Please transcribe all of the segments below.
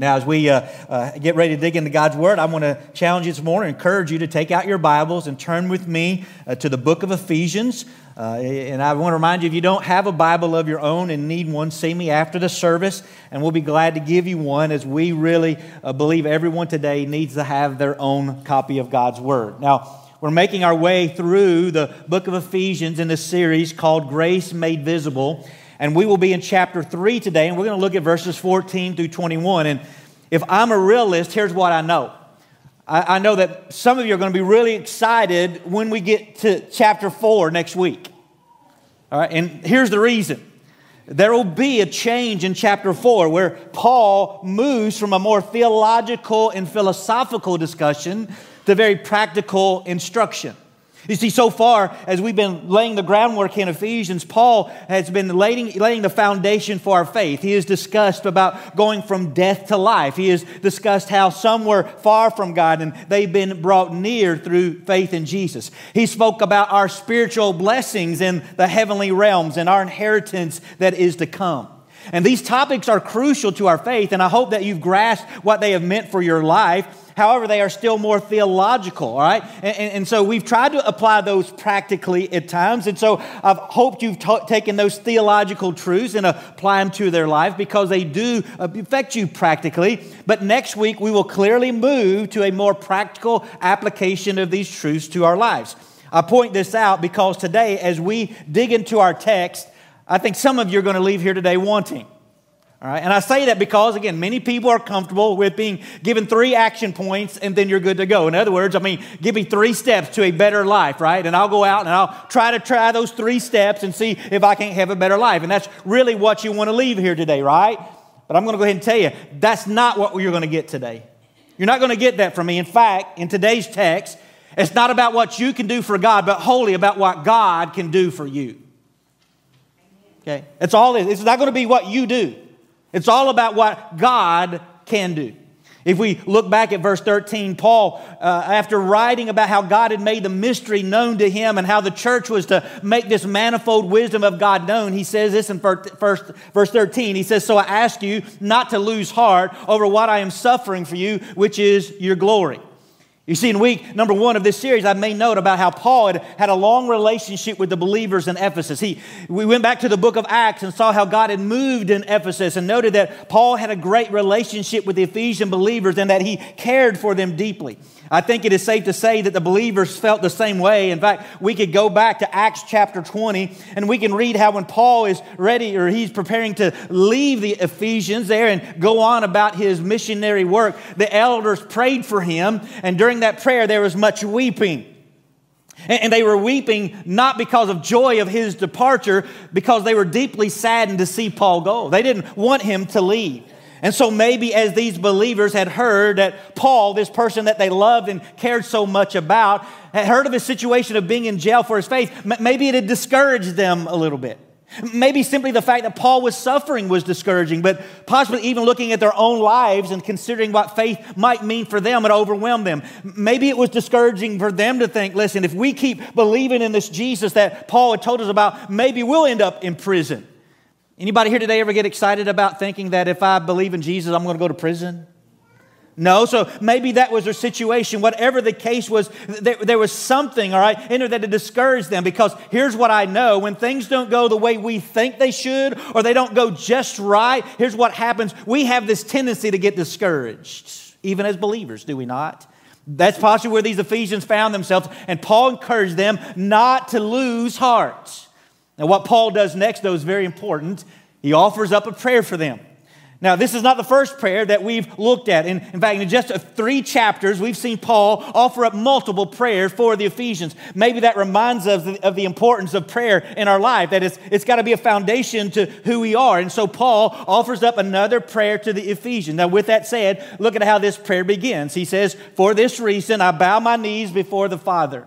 Now, as we uh, uh, get ready to dig into God's Word, I want to challenge you morning, and encourage you to take out your Bibles and turn with me uh, to the book of Ephesians. Uh, and I want to remind you if you don't have a Bible of your own and need one, see me after the service, and we'll be glad to give you one as we really uh, believe everyone today needs to have their own copy of God's Word. Now, we're making our way through the book of Ephesians in this series called Grace Made Visible. And we will be in chapter 3 today, and we're going to look at verses 14 through 21. And if I'm a realist, here's what I know. I, I know that some of you are going to be really excited when we get to chapter 4 next week. All right, and here's the reason. There will be a change in chapter 4 where Paul moves from a more theological and philosophical discussion to very practical instruction. You see, so far as we've been laying the groundwork in Ephesians, Paul has been laying, laying the foundation for our faith. He has discussed about going from death to life. He has discussed how some were far from God and they've been brought near through faith in Jesus. He spoke about our spiritual blessings in the heavenly realms and our inheritance that is to come. And these topics are crucial to our faith, and I hope that you've grasped what they have meant for your life However, they are still more theological, all right? And, and, and so we've tried to apply those practically at times. And so I've hoped you've t- taken those theological truths and apply them to their life because they do uh, affect you practically. But next week, we will clearly move to a more practical application of these truths to our lives. I point this out because today, as we dig into our text, I think some of you are going to leave here today wanting. All right, and I say that because, again, many people are comfortable with being given three action points and then you're good to go. In other words, I mean, give me three steps to a better life, right? And I'll go out and I'll try to try those three steps and see if I can't have a better life. And that's really what you want to leave here today, right? But I'm going to go ahead and tell you, that's not what you're going to get today. You're not going to get that from me. In fact, in today's text, it's not about what you can do for God, but wholly about what God can do for you. Okay? All it is. It's not going to be what you do. It's all about what God can do. If we look back at verse 13, Paul, uh, after writing about how God had made the mystery known to him and how the church was to make this manifold wisdom of God known, he says this in first, verse 13. He says, So I ask you not to lose heart over what I am suffering for you, which is your glory. You see, in week number one of this series, I made note about how Paul had had a long relationship with the believers in Ephesus. He, we went back to the book of Acts and saw how God had moved in Ephesus and noted that Paul had a great relationship with the Ephesian believers and that he cared for them deeply. I think it is safe to say that the believers felt the same way. In fact, we could go back to Acts chapter 20 and we can read how when Paul is ready or he's preparing to leave the Ephesians there and go on about his missionary work, the elders prayed for him. And during that prayer, there was much weeping. And they were weeping not because of joy of his departure, because they were deeply saddened to see Paul go. They didn't want him to leave. And so maybe as these believers had heard that Paul, this person that they loved and cared so much about, had heard of his situation of being in jail for his faith, maybe it had discouraged them a little bit. Maybe simply the fact that Paul was suffering was discouraging, but possibly even looking at their own lives and considering what faith might mean for them, it overwhelmed them. Maybe it was discouraging for them to think, listen, if we keep believing in this Jesus that Paul had told us about, maybe we'll end up in prison. Anybody here today ever get excited about thinking that if I believe in Jesus, I'm going to go to prison? No, so maybe that was their situation. Whatever the case was, there, there, was something, all right, in there that discouraged them because here's what I know when things don't go the way we think they should or they don't go just right, here's what happens. We have this tendency to get discouraged, even as believers, do we not? That's possibly where these Ephesians found themselves, and Paul encouraged them not to lose heart. Now, what Paul does next, though, is very important. He offers up a prayer for them. Now, this is not the first prayer that we've looked at. In, in fact, in just three chapters, we've seen Paul offer up multiple prayers for the Ephesians. Maybe that reminds us of the, of the importance of prayer in our life, that it's, it's got to be a foundation to who we are. And so Paul offers up another prayer to the Ephesians. Now, with that said, look at how this prayer begins. He says, For this reason, I bow my knees before the Father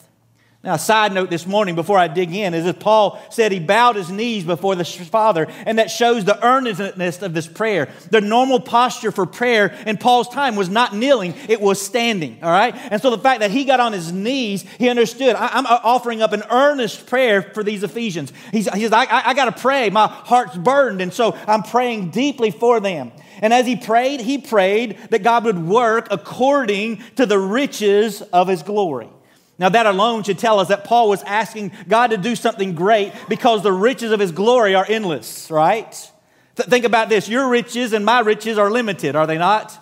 Now, a side note this morning before I dig in is that Paul said he bowed his knees before the Father, and that shows the earnestness of this prayer. The normal posture for prayer in Paul's time was not kneeling, it was standing, all right? And so the fact that he got on his knees, he understood, I, am uh, offering up an earnest prayer for these Ephesians. He's, he says, I, I, I got to pray. My heart's burdened, and so I'm praying deeply for them. And as he prayed, he prayed that God would work according to the riches of his glory. Now, that alone should tell us that Paul was asking God to do something great because the riches of his glory are endless, right? Th- think about this your riches and my riches are limited, are they not?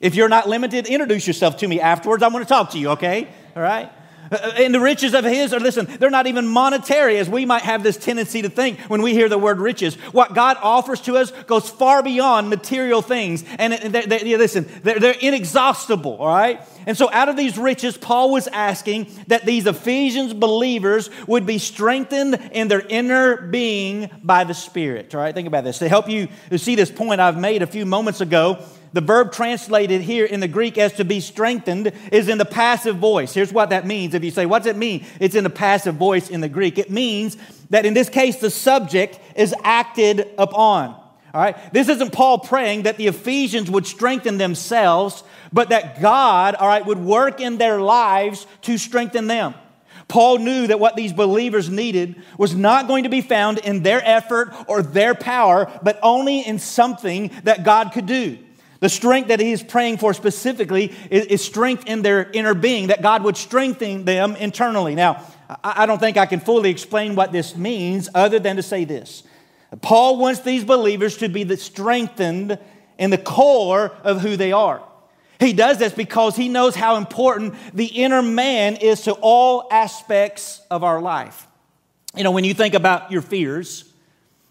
If you're not limited, introduce yourself to me afterwards. I want to talk to you, okay? All right? Uh, and the riches of his are, listen, they're not even monetary as we might have this tendency to think when we hear the word riches. What God offers to us goes far beyond material things. And they, they, listen, they're, they're inexhaustible, all right? And so, out of these riches, Paul was asking that these Ephesians believers would be strengthened in their inner being by the Spirit. All right, think about this. To help you see this point I've made a few moments ago, the verb translated here in the Greek as to be strengthened is in the passive voice. Here's what that means. If you say, What's it mean? It's in the passive voice in the Greek. It means that in this case, the subject is acted upon. All right? This isn't Paul praying that the Ephesians would strengthen themselves, but that God, all right, would work in their lives to strengthen them. Paul knew that what these believers needed was not going to be found in their effort or their power, but only in something that God could do. The strength that he is praying for specifically is, is, strength in their inner being, that God would strengthen them internally. Now, I, I don't think I can fully explain what this means other than to say this Paul wants these believers to be strengthened in the core of who they are. He does this because he knows how important the inner man is to all aspects of our life. You know, when you think about your fears,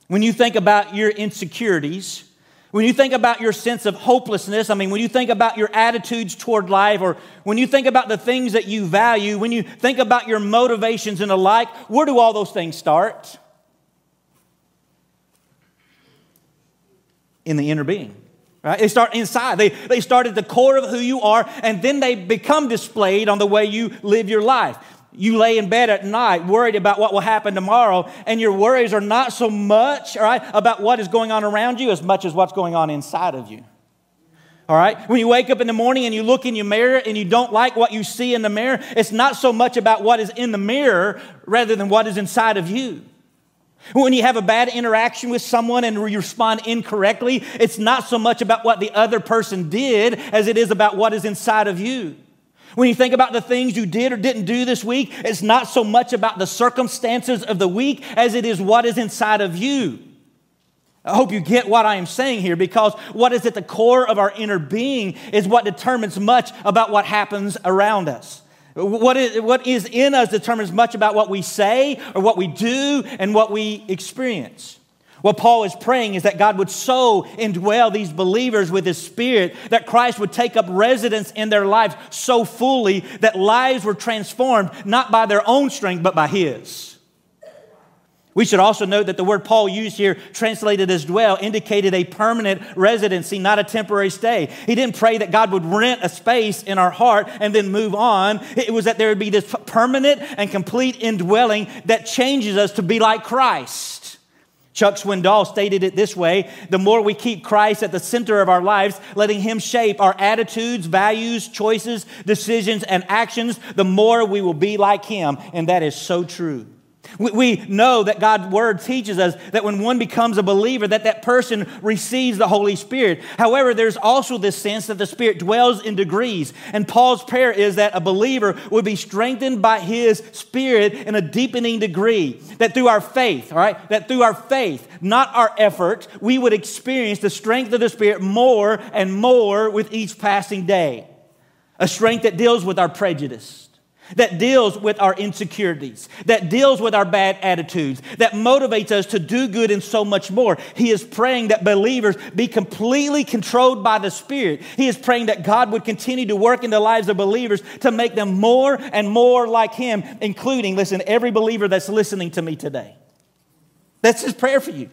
when you think about your insecurities, when you think about your sense of hopelessness, I mean, when you think about your attitudes toward life, or when you think about the things that you value, when you think about your motivations and the like, where do all those things start? in the inner being. Right? They start inside. They, they start at the core of who you are, and then they become displayed on the way you live your life. You lay in bed at night worried about what will happen tomorrow, and your worries are not so much, all right, about what is going on around you as much as what's going on inside of you. All right? When you wake up in the morning and you look in your mirror and you don't like what you see in the mirror, it's not so much about what is in the mirror rather than what is inside of you. When you have a bad interaction with someone and you respond incorrectly, it's not so much about what the other person did as it is about what is inside of you. When you think about the things you did or didn't do this week, it's not so much about the circumstances of the week as it is what is inside of you. I hope you get what I am saying here because what is at the core of our inner being is what determines much about what happens around us. What is, what is in us determines much about what we say or what we do and what we experience. What Paul is praying is that God would so indwell these believers with his spirit that Christ would take up residence in their lives so fully that lives were transformed not by their own strength but by his. We should also note that the word Paul used here, translated as dwell, indicated a permanent residency, not a temporary stay. He didn't pray that God would rent a space in our heart and then move on. It was that there would be this permanent and complete indwelling that changes us to be like Christ. Chuck Swindoll stated it this way The more we keep Christ at the center of our lives, letting Him shape our attitudes, values, choices, decisions, and actions, the more we will be like Him. And that is so true. We know that God's word teaches us that when one becomes a believer, that that person receives the Holy Spirit. However, there's also this sense that the Spirit dwells in degrees. And Paul's prayer is that a believer would be strengthened by his Spirit in a deepening degree. That through our faith, all right, that through our faith, not our effort, we would experience the strength of the Spirit more and more with each passing day. A strength that deals with our prejudice that deals with our insecurities, that deals with our bad attitudes, that motivates us to do good and so much more. He is praying that believers be completely controlled by the Spirit. He is praying that God would continue to work in the lives of believers to make them more and more like Him, including, listen, every believer that's listening to me today. That's His prayer for you.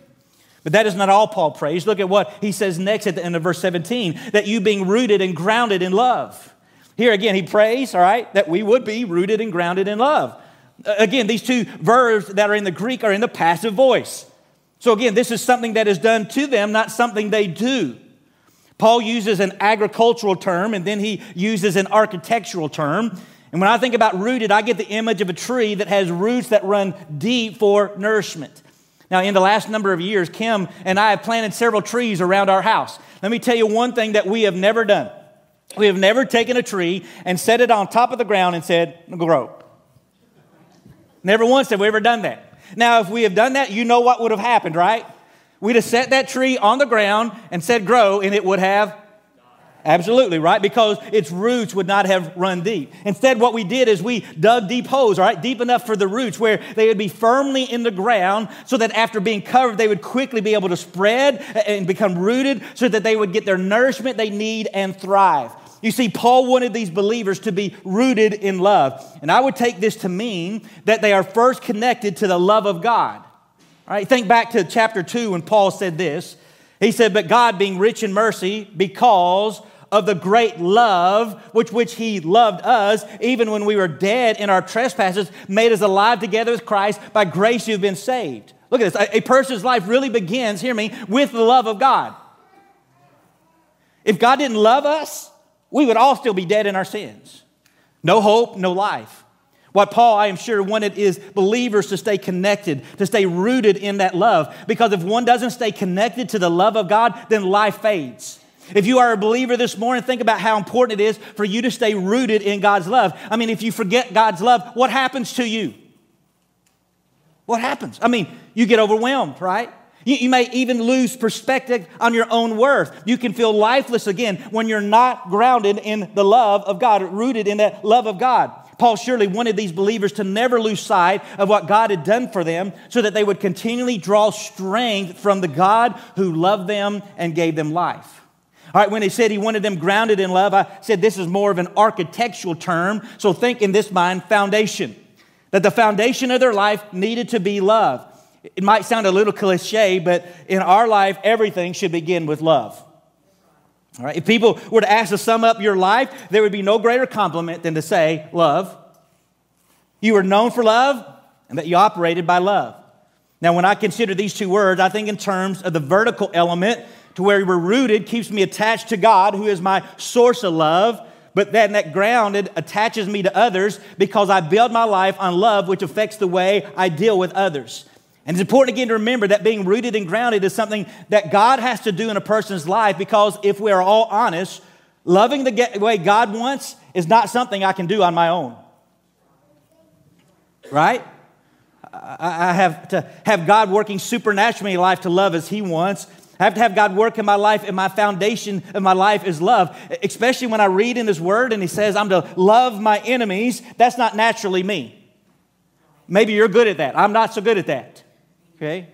But that is not all Paul prays. Look at what he says next at the end of verse 17 that you being rooted and grounded in love Here again, he prays, all right, that we would be rooted and grounded in love. Uh, again, these two verbs that are in the Greek are in the passive voice. So again, this is something that is done to them, not something they do. Paul uses an agricultural term and then he uses an architectural term. And when I think about rooted, I get the image of a tree that has roots that run deep for nourishment. Now, in the last number of years, Kim and I have planted several trees around our house. Let me tell you one thing that we have never done. We have never taken a tree and set it on top of the ground and said, grow. Never once have we ever done that. Now, if we have done that, you know what would have happened, right? We'd have set that tree on the ground and said grow, and it would have Absolutely, right? Because its roots would not have run deep. Instead, what we did is we dug deep holes, all right, deep enough for the roots where they would be firmly in the ground so that after being covered, they would quickly be able to spread and become rooted so that they would get their nourishment they need and thrive. You see, Paul wanted these believers to be rooted in love. And I would take this to mean that they are first connected to the love of God. All right, think back to chapter 2 when Paul said this. He said, But God, being rich in mercy, because of the great love which which he loved us even when we were dead in our trespasses made us alive together with christ. By grace you've been saved. Look at this. A, a person's life really begins hear me with the love of god. If god didn't love us we would all still be dead in our sins. No hope no life. What Paul, I am sure, wanted is believers to stay connected, to stay rooted in that love. Because if one doesn't stay connected to the love of God, then life fades. If you are a believer this morning, think about how important it is for you to stay rooted in God's love. I mean, if you forget God's love, what happens to you? What happens? I mean, you get overwhelmed, right? You, you, may even lose perspective on your own worth. You can feel lifeless again when you're not grounded in the love of God, rooted in that love of God. Paul surely wanted these believers to never lose sight of what God had done for them so that they would continually draw strength from the God who loved them and gave them life. All right, when he said he wanted them grounded in love, I said this is more of an architectural term. So think in this mind, foundation. That the foundation of their life needed to be love. It might sound a little cliche, but in our life, everything should begin with love. All right, if people were to ask to sum up your life, there would be no greater compliment than to say, love. You were known for love and that you operated by love. Now, when I consider these two words, I think in terms of the vertical element to where we're rooted keeps me attached to God, who is my source of love. But then that grounded attaches me to others because I build my life on love, which affects the way I deal with others. And it's important again to remember that being rooted and grounded is something that God has to do in a person's life because if we are all honest, loving the way God wants is not something I can do on my own. Right? I have to have God working supernaturally in life to love as He wants. I have to have God work in my life, and my foundation of my life is love. Especially when I read in His Word and He says, I'm to love my enemies. That's not naturally me. Maybe you're good at that. I'm not so good at that. Okay?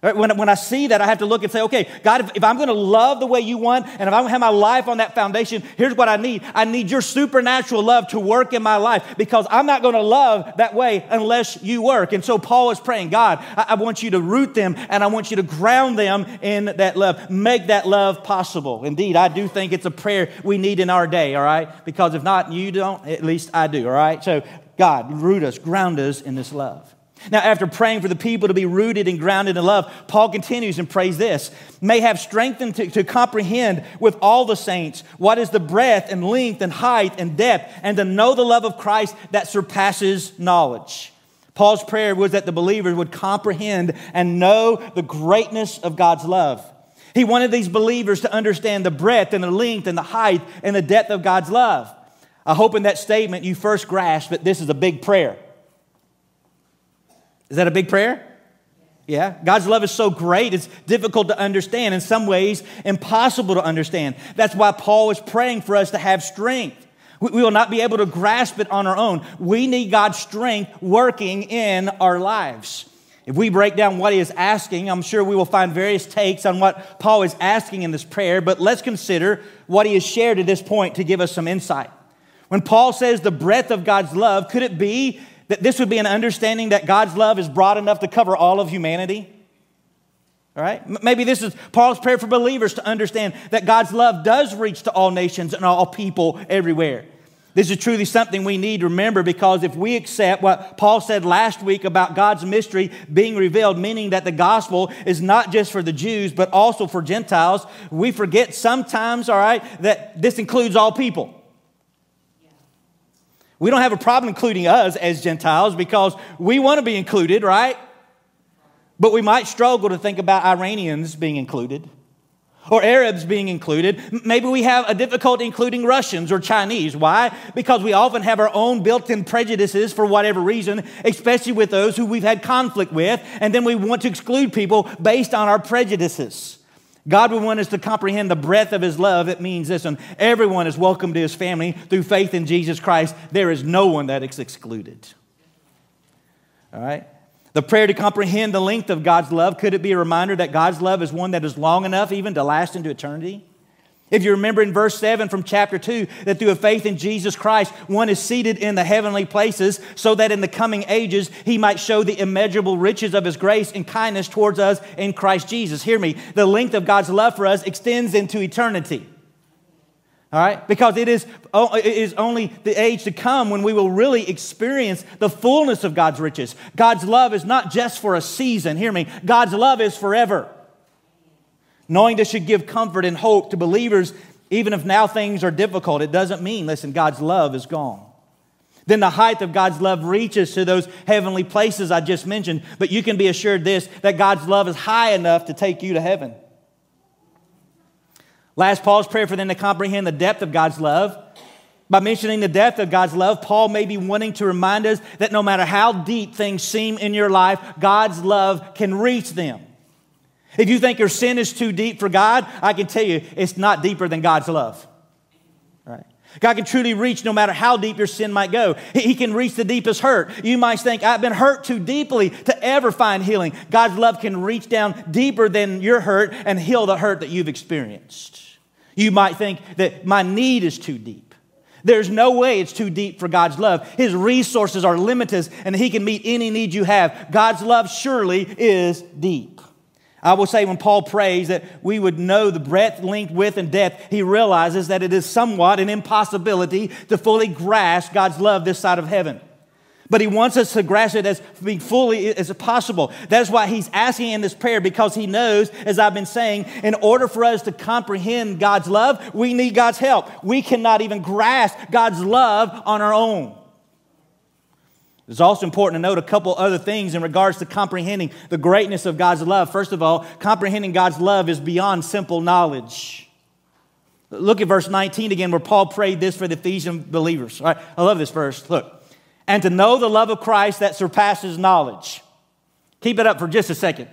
When, when I see that, I have to look and say, okay, God, if, if I'm going to love the way you want, and if I'm going to have my life on that foundation, here's what I need. I need your supernatural love to work in my life because I'm not going to love that way unless you work. And so Paul is praying, God, I, I want you to root them and I want you to ground them in that love. Make that love possible. Indeed, I do think it's a prayer we need in our day, all right? Because if not, you don't, at least I do, all right? So, God, root us, ground us in this love. Now, after praying for the people to be rooted and grounded in love, Paul continues and prays this may have strengthened to, to, comprehend with all the saints what is the breadth and length and height and depth, and to know the love of Christ that surpasses knowledge. Paul's prayer was that the believers would comprehend and know the greatness of God's love. He wanted these believers to understand the breadth and the length and the height and the depth of God's love. I hope in that statement you first grasp that this is a big prayer. Is that a big prayer? Yeah. God's love is so great, it's difficult to understand. In some ways, impossible to understand. That's why Paul is praying for us to have strength. We will not be able to grasp it on our own. We need God's strength working in our lives. If we break down what he is asking, I'm sure we will find various takes on what Paul is asking in this prayer, but let's consider what he has shared at this point to give us some insight. When Paul says the breadth of God's love, could it be that this would be an understanding that God's love is broad enough to cover all of humanity? All right? Maybe this is Paul's prayer for believers to understand that God's love does reach to all nations and all people everywhere. This is truly something we need to remember because if we accept what Paul said last week about God's mystery being revealed, meaning that the gospel is not just for the Jews, but also for Gentiles, we forget sometimes, all right, that this includes all people. We don't have a problem including us as Gentiles because we want to be included, right? But we might struggle to think about Iranians being included or Arabs being included. Maybe we have a difficulty including Russians or Chinese. Why? Because we often have our own built in prejudices for whatever reason, especially with those who we've had conflict with, and then we want to exclude people based on our prejudices. God would want us to comprehend the breadth of His love. It means this, and everyone is welcome to His family through faith in Jesus Christ. There is no one that is excluded. All right? The prayer to comprehend the length of God's love, could it be a reminder that God's love is one that is long enough even to last into eternity? If you remember in verse 7 from chapter 2, that through a faith in Jesus Christ, one is seated in the heavenly places, so that in the coming ages he might show the immeasurable riches of his grace and kindness towards us in Christ Jesus. Hear me, the length of God's love for us extends into eternity. All right? Because it is, oh, it is only the age to come when we will really experience the fullness of God's riches. God's love is not just for a season. Hear me. God's love is forever. Knowing this should give comfort and hope to believers, even if now things are difficult. It doesn't mean, listen, God's love is gone. Then the height of God's love reaches to those heavenly places I just mentioned. But you can be assured this that God's love is high enough to take you to heaven. Last, Paul's prayer for them to comprehend the depth of God's love. By mentioning the depth of God's love, Paul may be wanting to remind us that no matter how deep things seem in your life, God's love can reach them. If you think your sin is too deep for God, I can tell you it's not deeper than God's love. Right? God can truly reach no matter how deep your sin might go. He can reach the deepest hurt. You might think, I've been hurt too deeply to ever find healing. God's love can reach down deeper than your hurt and heal the hurt that you've experienced. You might think that my need is too deep. There's no way it's too deep for God's love. His resources are limitless and He can meet any need you have. God's love surely is deep. I will say when Paul prays that we would know the breadth, length, width, and depth, he realizes that it is somewhat an impossibility to fully grasp God's love this side of heaven. But he wants us to grasp it as being fully as possible. That's why he's asking in this prayer because he knows, as I've been saying, in order for us to comprehend God's love, we need God's help. We cannot even grasp God's love on our own. It's also important to note a couple other things in regards to comprehending the greatness of God's love. First of all, comprehending God's love is beyond simple knowledge. Look at verse 19 again, where Paul prayed this for the Ephesian believers. All right, I love this verse. Look and to know the love of Christ that surpasses knowledge. Keep it up for just a second.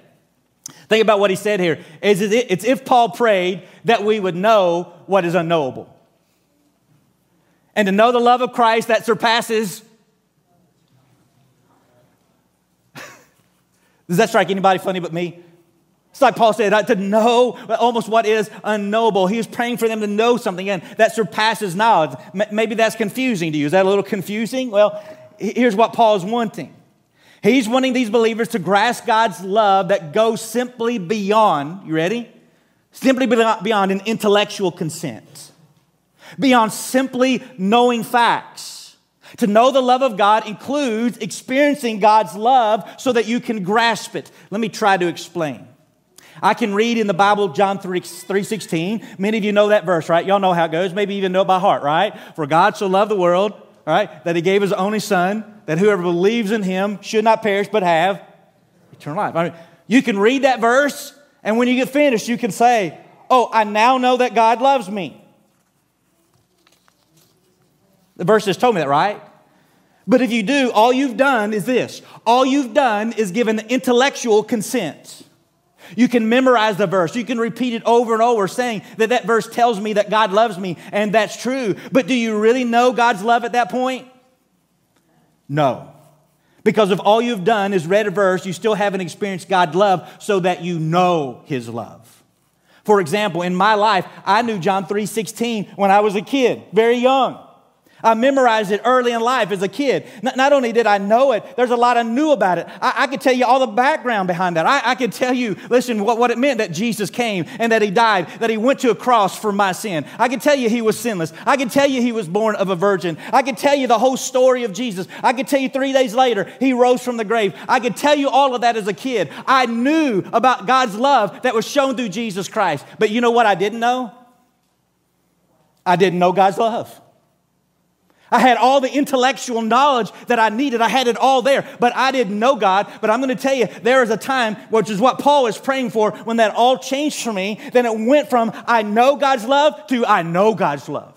Think about what he said here. It's if Paul prayed that we would know what is unknowable. And to know the love of Christ that surpasses. Does that strike anybody funny but me? It's like Paul said, uh, to know almost what is unknowable. He was praying for them to know something and that surpasses knowledge. Maybe that's confusing to you. Is that a little confusing? Well, here's what Paul is wanting. He's wanting these believers to grasp God's love that goes simply beyond, you ready? Simply beyond an intellectual consent, beyond simply knowing facts. To know the love of God includes experiencing God's love so that you can grasp it. Let me try to explain. I can read in the Bible John 3, 3.16. Many of you know that verse, right? Y'all know how it goes. Maybe even know it by heart, right? For God so loved the world right, that he gave his only son, that whoever believes in him should not perish but have eternal life. I mean, you can read that verse, and when you get finished, you can say, Oh, I now know that God loves me. The verse has told me that, right? But if you do, all you've done is this all you've done is given the intellectual consent. You can memorize the verse. You can repeat it over and over, saying that that verse tells me that God loves me, and that's true. But do you really know God's love at that point? No. Because if all you've done is read a verse, you still haven't experienced God's love so that you know His love. For example, in my life, I knew John 3:16 when I was a kid, very young. I memorized it early in life as a kid. Not, not only did I know it, there's a lot I knew about it. I, I could tell you all the background behind that. I, I could tell you, listen, what, what it meant that Jesus came and that he died, that he went to a cross for my sin. I could tell you he was sinless. I could tell you he was born of a virgin. I could tell you the whole story of Jesus. I could tell you three days later he rose from the grave. I could tell you all of that as a kid. I knew about God's love that was shown through Jesus Christ. But you know what I didn't know? I didn't know God's love. I had all the intellectual knowledge that I needed. I had it all there, but I didn't know God. But I'm going to tell you, there is a time, which is what Paul is praying for, when that all changed for me. Then it went from I know God's love to I know God's love.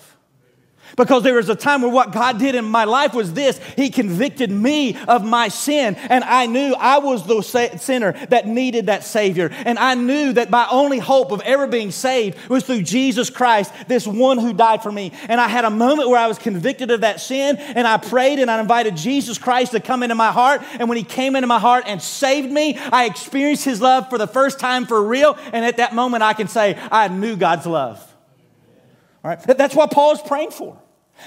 Because there was a time where what God did in my life was this He convicted me of my sin, and I knew I was the sinner that needed that Savior. And I knew that my only hope of ever being saved was through Jesus Christ, this one who died for me. And I had a moment where I was convicted of that sin, and I prayed and I invited Jesus Christ to come into my heart. And when He came into my heart and saved me, I experienced His love for the first time for real. And at that moment, I can say, I knew God's love. All right? That's what Paul is praying for.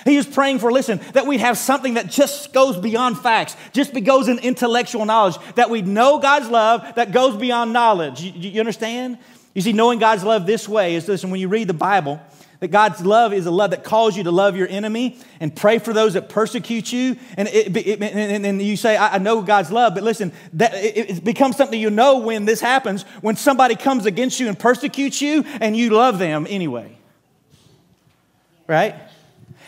He is praying for, listen, that we'd have something that just goes beyond facts, just goes in intellectual knowledge, that we know God's love that goes beyond knowledge. You, you, understand? You see, knowing God's love this way is listen, when you read the Bible, that God's love is a love that calls you to love your enemy and pray for those that persecute you. And, it, it, and, and you say, I, know God's love, but listen, that, it, it becomes something you know when this happens, when somebody comes against you and persecutes you and you love them anyway. Right?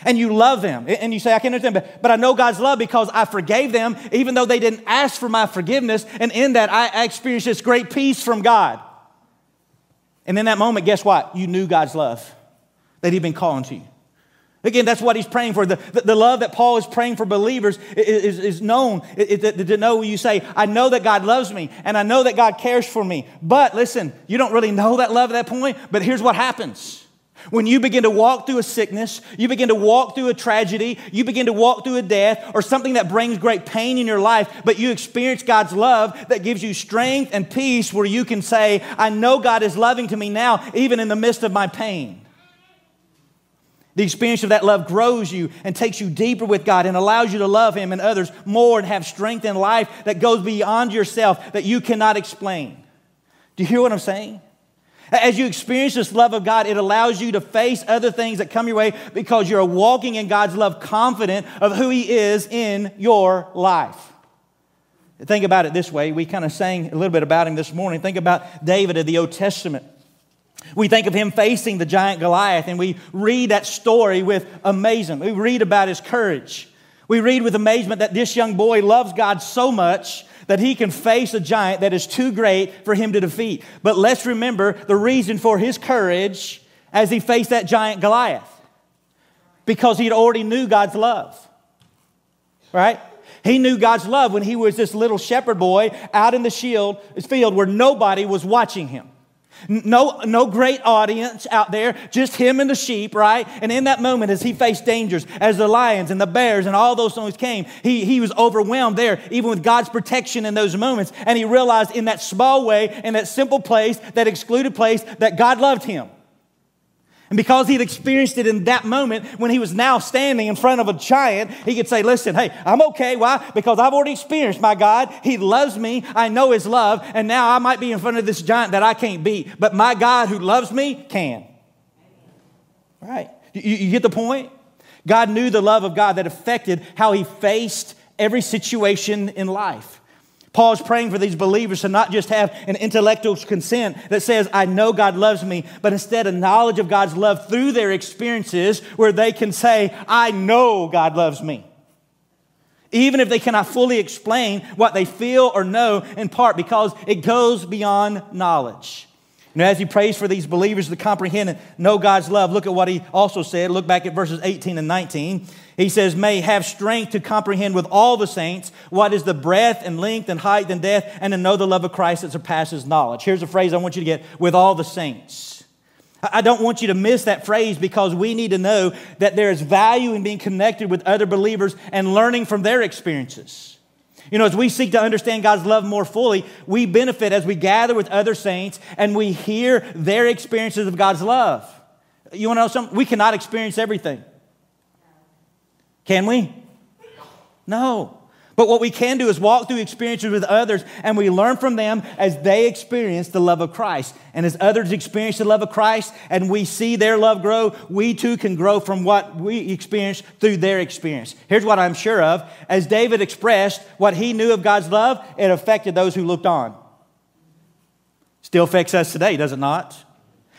And you love them. And you say, I can't understand, but, but I know God's love because I forgave them even though they didn't ask for my forgiveness. And in that, I, I experienced this great peace from God. And in that moment, guess what? You knew God's love that He'd been calling to you. Again, that's what he's praying for. The, the, the, love that Paul is praying for believers is, is, is known. To know you say, I know that God loves me and I know that God cares for me. But listen, you don't really know that love at that point. But here's what happens when you begin to walk through a sickness, you begin to walk through a tragedy, you begin to walk through a death, or something that brings great pain in your life, but you experience God's love that gives you strength and peace where you can say, I know God is loving to me now, even in the midst of my pain. The experience of that love grows you and takes you deeper with God and allows you to love Him and others more and have strength in life that goes beyond yourself that you cannot explain. Do you hear what I'm saying? As you experience this love of God, it allows you to face other things that come your way because you're walking in God's love, confident of who He is in your life. Think about it this way. We kind of sang a little bit about him this morning. Think about David of the Old Testament. We think of him facing the giant Goliath, and we read that story with amazement. We read about his courage. We read with amazement that this young boy loves God so much that he can face a giant that is too great for him to defeat. But let's remember the reason for his courage as he faced that giant Goliath because he already knew God's love. Right? He knew God's love when he was this little shepherd boy out in the shield, field where nobody was watching him. No, no great audience out there, just him and the sheep, right? And in that moment, as he faced dangers, as the lions and the bears and all those things came, he, he was overwhelmed there, even with God's protection in those moments. And he realized in that small way, in that simple place, that excluded place, that God loved him. And because he'd experienced it in that moment, when he was now standing in front of a giant, he could say, Listen, hey, I'm okay. Why? Because I've already experienced my God. He loves me. I know his love. And now I might be in front of this giant that I can't beat, but my God who loves me can. Right? You, you get the point? God knew the love of God that affected how he faced every situation in life. Paul is praying for these believers to not just have an intellectual consent that says, I know God loves me, but instead a knowledge of God's love through their experiences where they can say, I know God loves me. Even if they cannot fully explain what they feel or know in part, because it goes beyond knowledge. Know, as he prays for these believers to comprehend and know God's love, look at what he also said. Look back at verses 18 and 19. He says, may have strength to comprehend with all the saints what is the breadth and length and height and depth, and to know the love of Christ that surpasses knowledge. Here's a phrase I want you to get with all the saints. I don't want you to miss that phrase because we need to know that there is value in being connected with other believers and learning from their experiences. You know, as we seek to understand God's love more fully, we benefit as we gather with other saints and we hear their experiences of God's love. You want to know something? We cannot experience everything. Can we? No. But what we can do is walk through experiences with others and we learn from them as they experience the love of Christ. And as others experience the love of Christ and we see their love grow, we too can grow from what we experience through their experience. Here's what I'm sure of. As David expressed what he knew of God's love, it affected those who looked on. Still affects us today, does it not?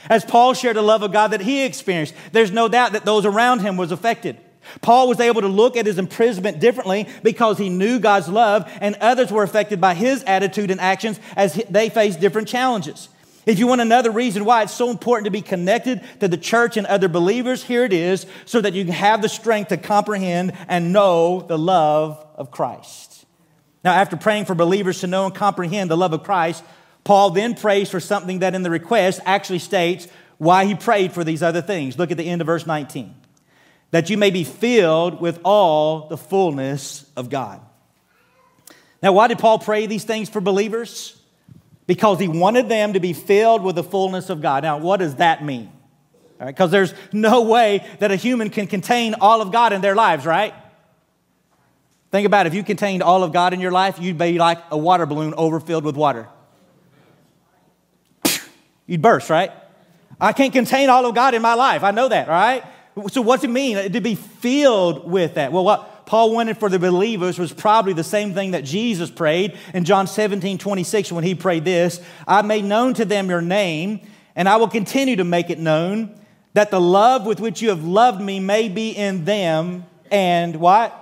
As Paul shared the love of God that he experienced, there's no doubt that those around him was affected. Paul was able to look at his imprisonment differently because he knew God's love, and others were affected by his attitude and actions as they faced different challenges. If you want another reason why it's so important to be connected to the church and other believers, here it is so that you can have the strength to comprehend and know the love of Christ. Now, after praying for believers to know and comprehend the love of Christ, Paul then prays for something that in the request actually states why he prayed for these other things. Look at the end of verse 19 that you may be filled with all the fullness of God. Now, why did Paul pray these things for believers? Because he wanted them to be filled with the fullness of God. Now, what does that mean? Because right, there's no way that a human can contain all of God in their lives, right? Think about it. If you contained all of God in your life, you'd be like a water balloon overfilled with water. You'd burst, right? I can't contain all of God in my life. I know that, right? So, what's it mean to be filled with that? Well, what Paul wanted for the believers was probably the same thing that Jesus prayed in John 17 26 when he prayed this I made known to them your name, and I will continue to make it known that the love with which you have loved me may be in them, and what?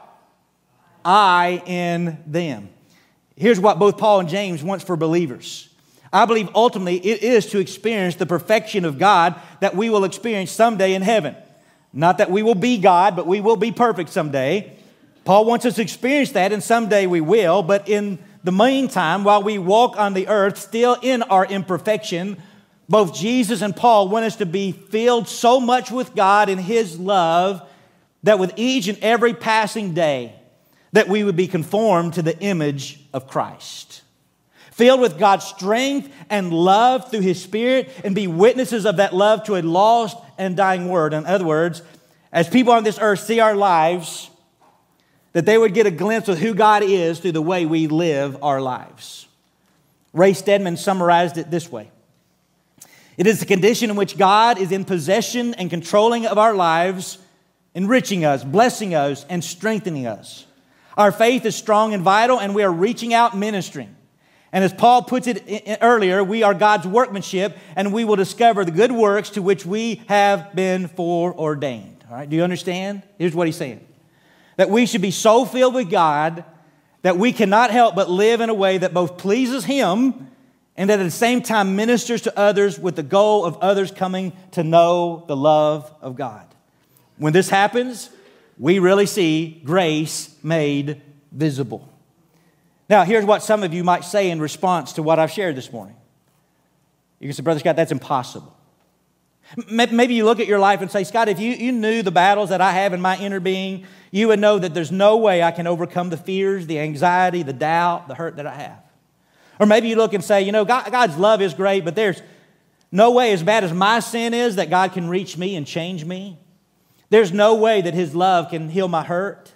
I in them. Here's what both Paul and James wants for believers. I believe ultimately it is to experience the perfection of God that we will experience someday in heaven. Not that we will be God, but we will be perfect someday. Paul wants us to experience that, and someday we will. But in the meantime, while we walk on the earth, still in our imperfection, both Jesus and Paul want us to be filled so much with God and His love that with each and every passing day, that we would be conformed to the image of Christ. Filled with God's strength and love through His Spirit, and be witnesses of that love to a lost and dying word. In other words, as people on this earth see our lives, that they would get a glimpse of who God is through the way we live our lives. Ray Stedman summarized it this way It is the condition in which God is in possession and controlling of our lives, enriching us, blessing us, and strengthening us. Our faith is strong and vital, and we are reaching out ministering. And as Paul puts it earlier, we are God's workmanship, and we will discover the good works to which we have been foreordained. All right, do you understand? Here's what he's saying that we should be so filled with God that we cannot help but live in a way that both pleases Him and that at the same time ministers to others with the goal of others coming to know the love of God. When this happens, we really see grace made visible. Now, here's what some of you might say in response to what I've shared this morning. You can say, Brother Scott, that's impossible. Maybe you look at your life and say, Scott, if you, you knew the battles that I have in my inner being, you would know that there's no way I can overcome the fears, the anxiety, the doubt, the hurt that I have. Or maybe you look and say, you know, God, God's love is great, but there's no way, as bad as my sin is, that God can reach me and change me. There's no way that His love can heal my hurt.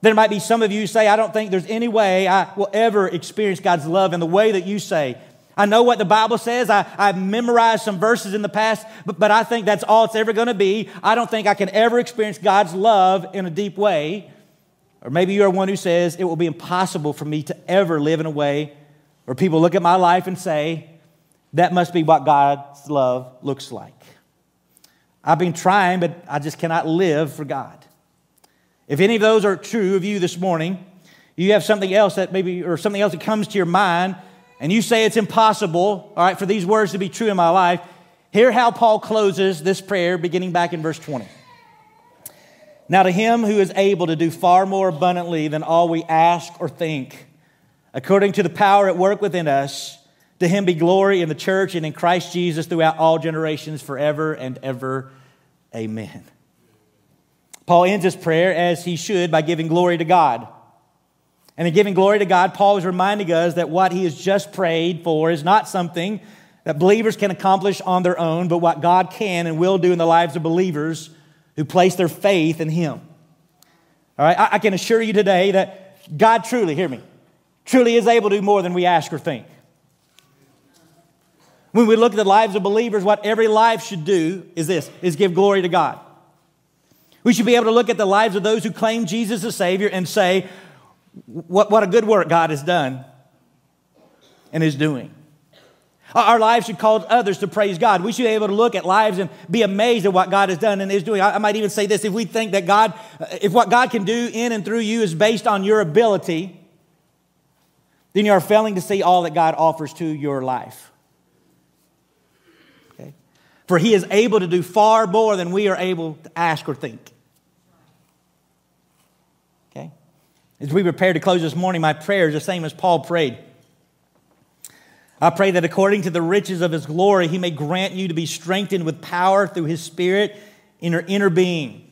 There might be some of you say, I don't think there's any way I will ever experience God's love in the way that you say. I know what the Bible says. I, I've memorized some verses in the past, but, but I think that's all it's ever going to be. I don't think I can ever experience God's love in a deep way. Or maybe you're one who says, it will be impossible for me to ever live in a way where people look at my life and say, that must be what God's love looks like. I've been trying, but I just cannot live for God. If any of those are true of you this morning, you have something else that maybe, or something else that comes to your mind, and you say it's impossible, all right, for these words to be true in my life, hear how Paul closes this prayer beginning back in verse 20. Now, to him who is able to do far more abundantly than all we ask or think, according to the power at work within us, to him be glory in the church and in Christ Jesus throughout all generations, forever and ever. Amen. Paul ends his prayer as he should by giving glory to God. And in giving glory to God, Paul is reminding us that what he has just prayed for is not something that believers can accomplish on their own, but what God can and will do in the lives of believers who place their faith in him. All right, I, can assure you today that God truly, hear me, truly is able to do more than we ask or think. When we look at the lives of believers, what every life should do is this, is give glory to God. We should be able to look at the lives of those who claim Jesus as Savior and say, what, what a good work God has done and is doing. Our lives should cause others to praise God. We should be able to look at lives and be amazed at what God has done and is doing. I might even say this if we think that God, uh, if what God can do in and through you is based on your ability, then you are failing to see all that God offers to your life. For He is able to do far more than we are able to ask or think. Okay? As we prepare to close this morning, my prayer is the same as Paul prayed. I pray that according to the riches of his glory, he may grant you to be strengthened with power through his spirit in your inner being,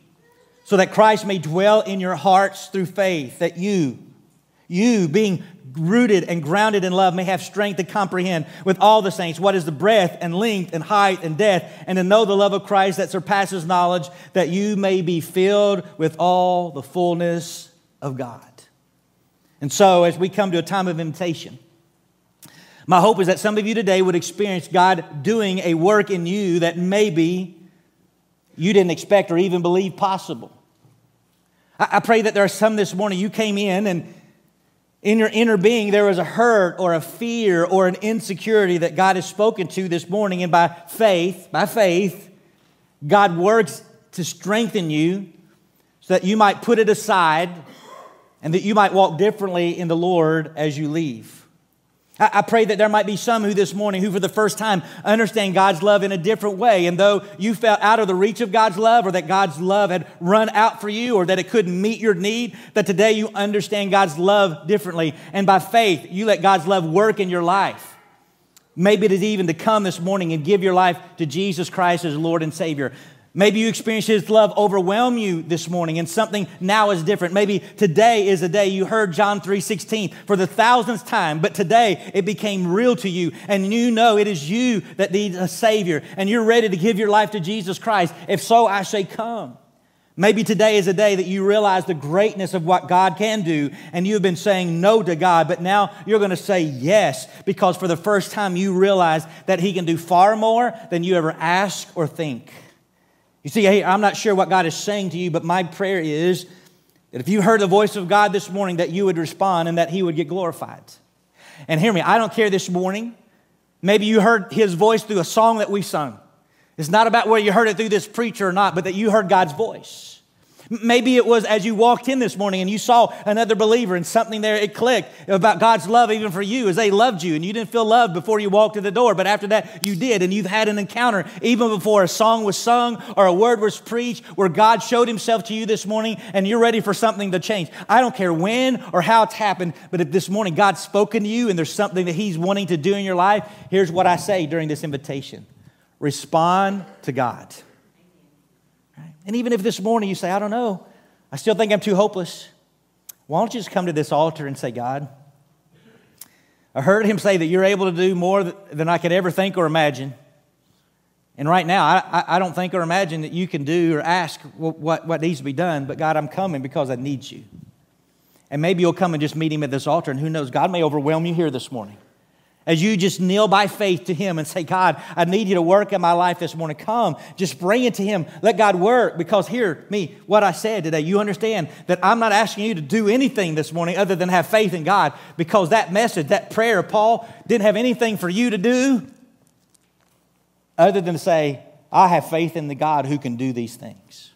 so that Christ may dwell in your hearts through faith, that you, you being rooted and grounded in love, may have strength to comprehend with all the saints what is the breadth and length and height and depth, and to know the love of Christ that surpasses knowledge, that you may be filled with all the fullness of God. And so, as we come to a time of invitation, my hope is that some of you today would experience God doing a work in you that maybe you didn't expect or even believe possible. I, pray that there are some this morning you came in and in your inner being there was a hurt or a fear or an insecurity that God has spoken to this morning, and by faith, by faith, God works to strengthen you so that you might put it aside and that you might walk differently in the Lord as you leave. I pray that there might be some who this morning who for the first time understand God's love in a different way. And though you felt out of the reach of God's love or that God's love had run out for you or that it couldn't meet your need, that today you understand God's love differently. And by faith, you let God's love work in your life. Maybe it is even to come this morning and give your life to Jesus Christ as Lord and Savior. Maybe you experienced His love overwhelm you this morning and something now is different. Maybe today is a day you heard John 3.16 for the thousandth time, but today it became real to you and you know it is you that needs a Savior and you're ready to give your life to Jesus Christ. If so, I say come. Maybe today is a day that you realize the greatness of what God can do, and you've been saying no to God, but now you're going to say yes because for the first time you realize that He can do far more than you ever ask or think. You see, hey, I'm not sure what God is saying to you, but my prayer is that if you heard the voice of God this morning, that you would respond and that He would get glorified. And hear me, I don't care this morning. Maybe you heard His voice through a song that we sung. It's not about whether you heard it through this preacher or not, but that you heard God's voice. Maybe it was as you walked in this morning and you saw another believer and something there, it clicked about God's love even for you as they loved you and you didn't feel loved before you walked to the door, but after that you did and you've had an encounter even before a song was sung or a word was preached where God showed himself to you this morning and you're ready for something to change. I don't care when or how it's happened, but if this morning God's spoken to you and there's something that he's wanting to do in your life, here's what I say during this invitation. Respond to God. And even if this morning you say, I don't know, I still think I'm too hopeless, why don't you just come to this altar and say, God, I heard him say that you're able to do more than I could ever think or imagine. And right now, I, I don't think or imagine that you can do or ask what, what needs to be done, but God, I'm coming because I need you. And maybe you'll come and just meet him at this altar, and who knows, God may overwhelm you here this morning as you just kneel by faith to Him and say, God, I need you to work in my life this morning. Come, just bring it to Him. Let God work because hear me, what I said today. You understand that I'm not asking you to do anything this morning other than have faith in God because that message, that prayer of Paul didn't have anything for you to do other than to say, I have faith in the God who can do these things.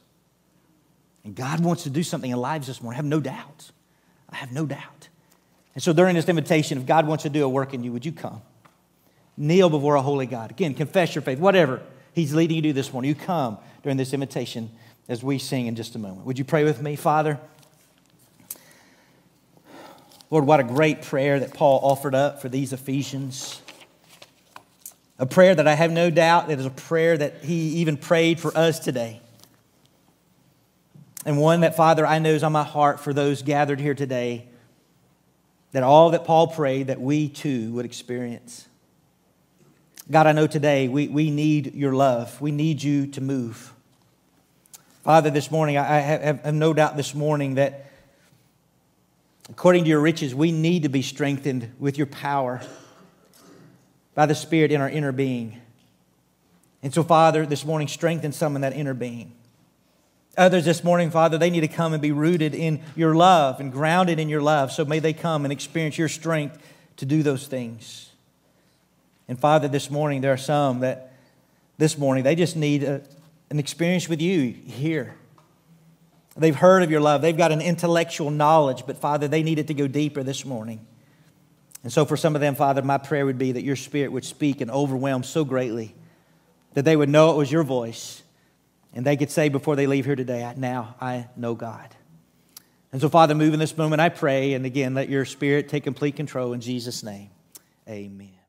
And God wants to do something in lives this morning. I have no doubt. I have no doubt. And so during this invitation, if God wants to do a work in you, would you come? Kneel before a holy God. Again, confess your faith, whatever He's leading you to this morning. You come during this invitation as we sing in just a moment. Would you pray with me, Father? Lord, what a great prayer that Paul offered up for these Ephesians. A prayer that I have no doubt that is a prayer that he even prayed for us today. And one that, Father, I know is on my heart for those gathered here today that all that Paul prayed that we too would experience. God, I know today we, we need your love. We need you to move. Father, this morning, I have, have no doubt this morning that according to your riches, we need to be strengthened with your power by the Spirit in our inner being. And so, Father, this morning, strengthen some in that inner being. Others this morning, Father, they need to come and be rooted in your love and grounded in your love. So may they come and experience your strength to do those things. And Father, this morning, there are some that this morning, they just need a, an experience with you here. They've heard of your love, they've got an intellectual knowledge, but Father, they need it to go deeper this morning. And so, for some of them, Father, my prayer would be that your Spirit would speak and overwhelm so greatly that they would know it was your voice and they could say before they leave here today, Now I know God. And so, Father, move in this moment, I pray. And again, let your Spirit take complete control in Jesus' name. Amen.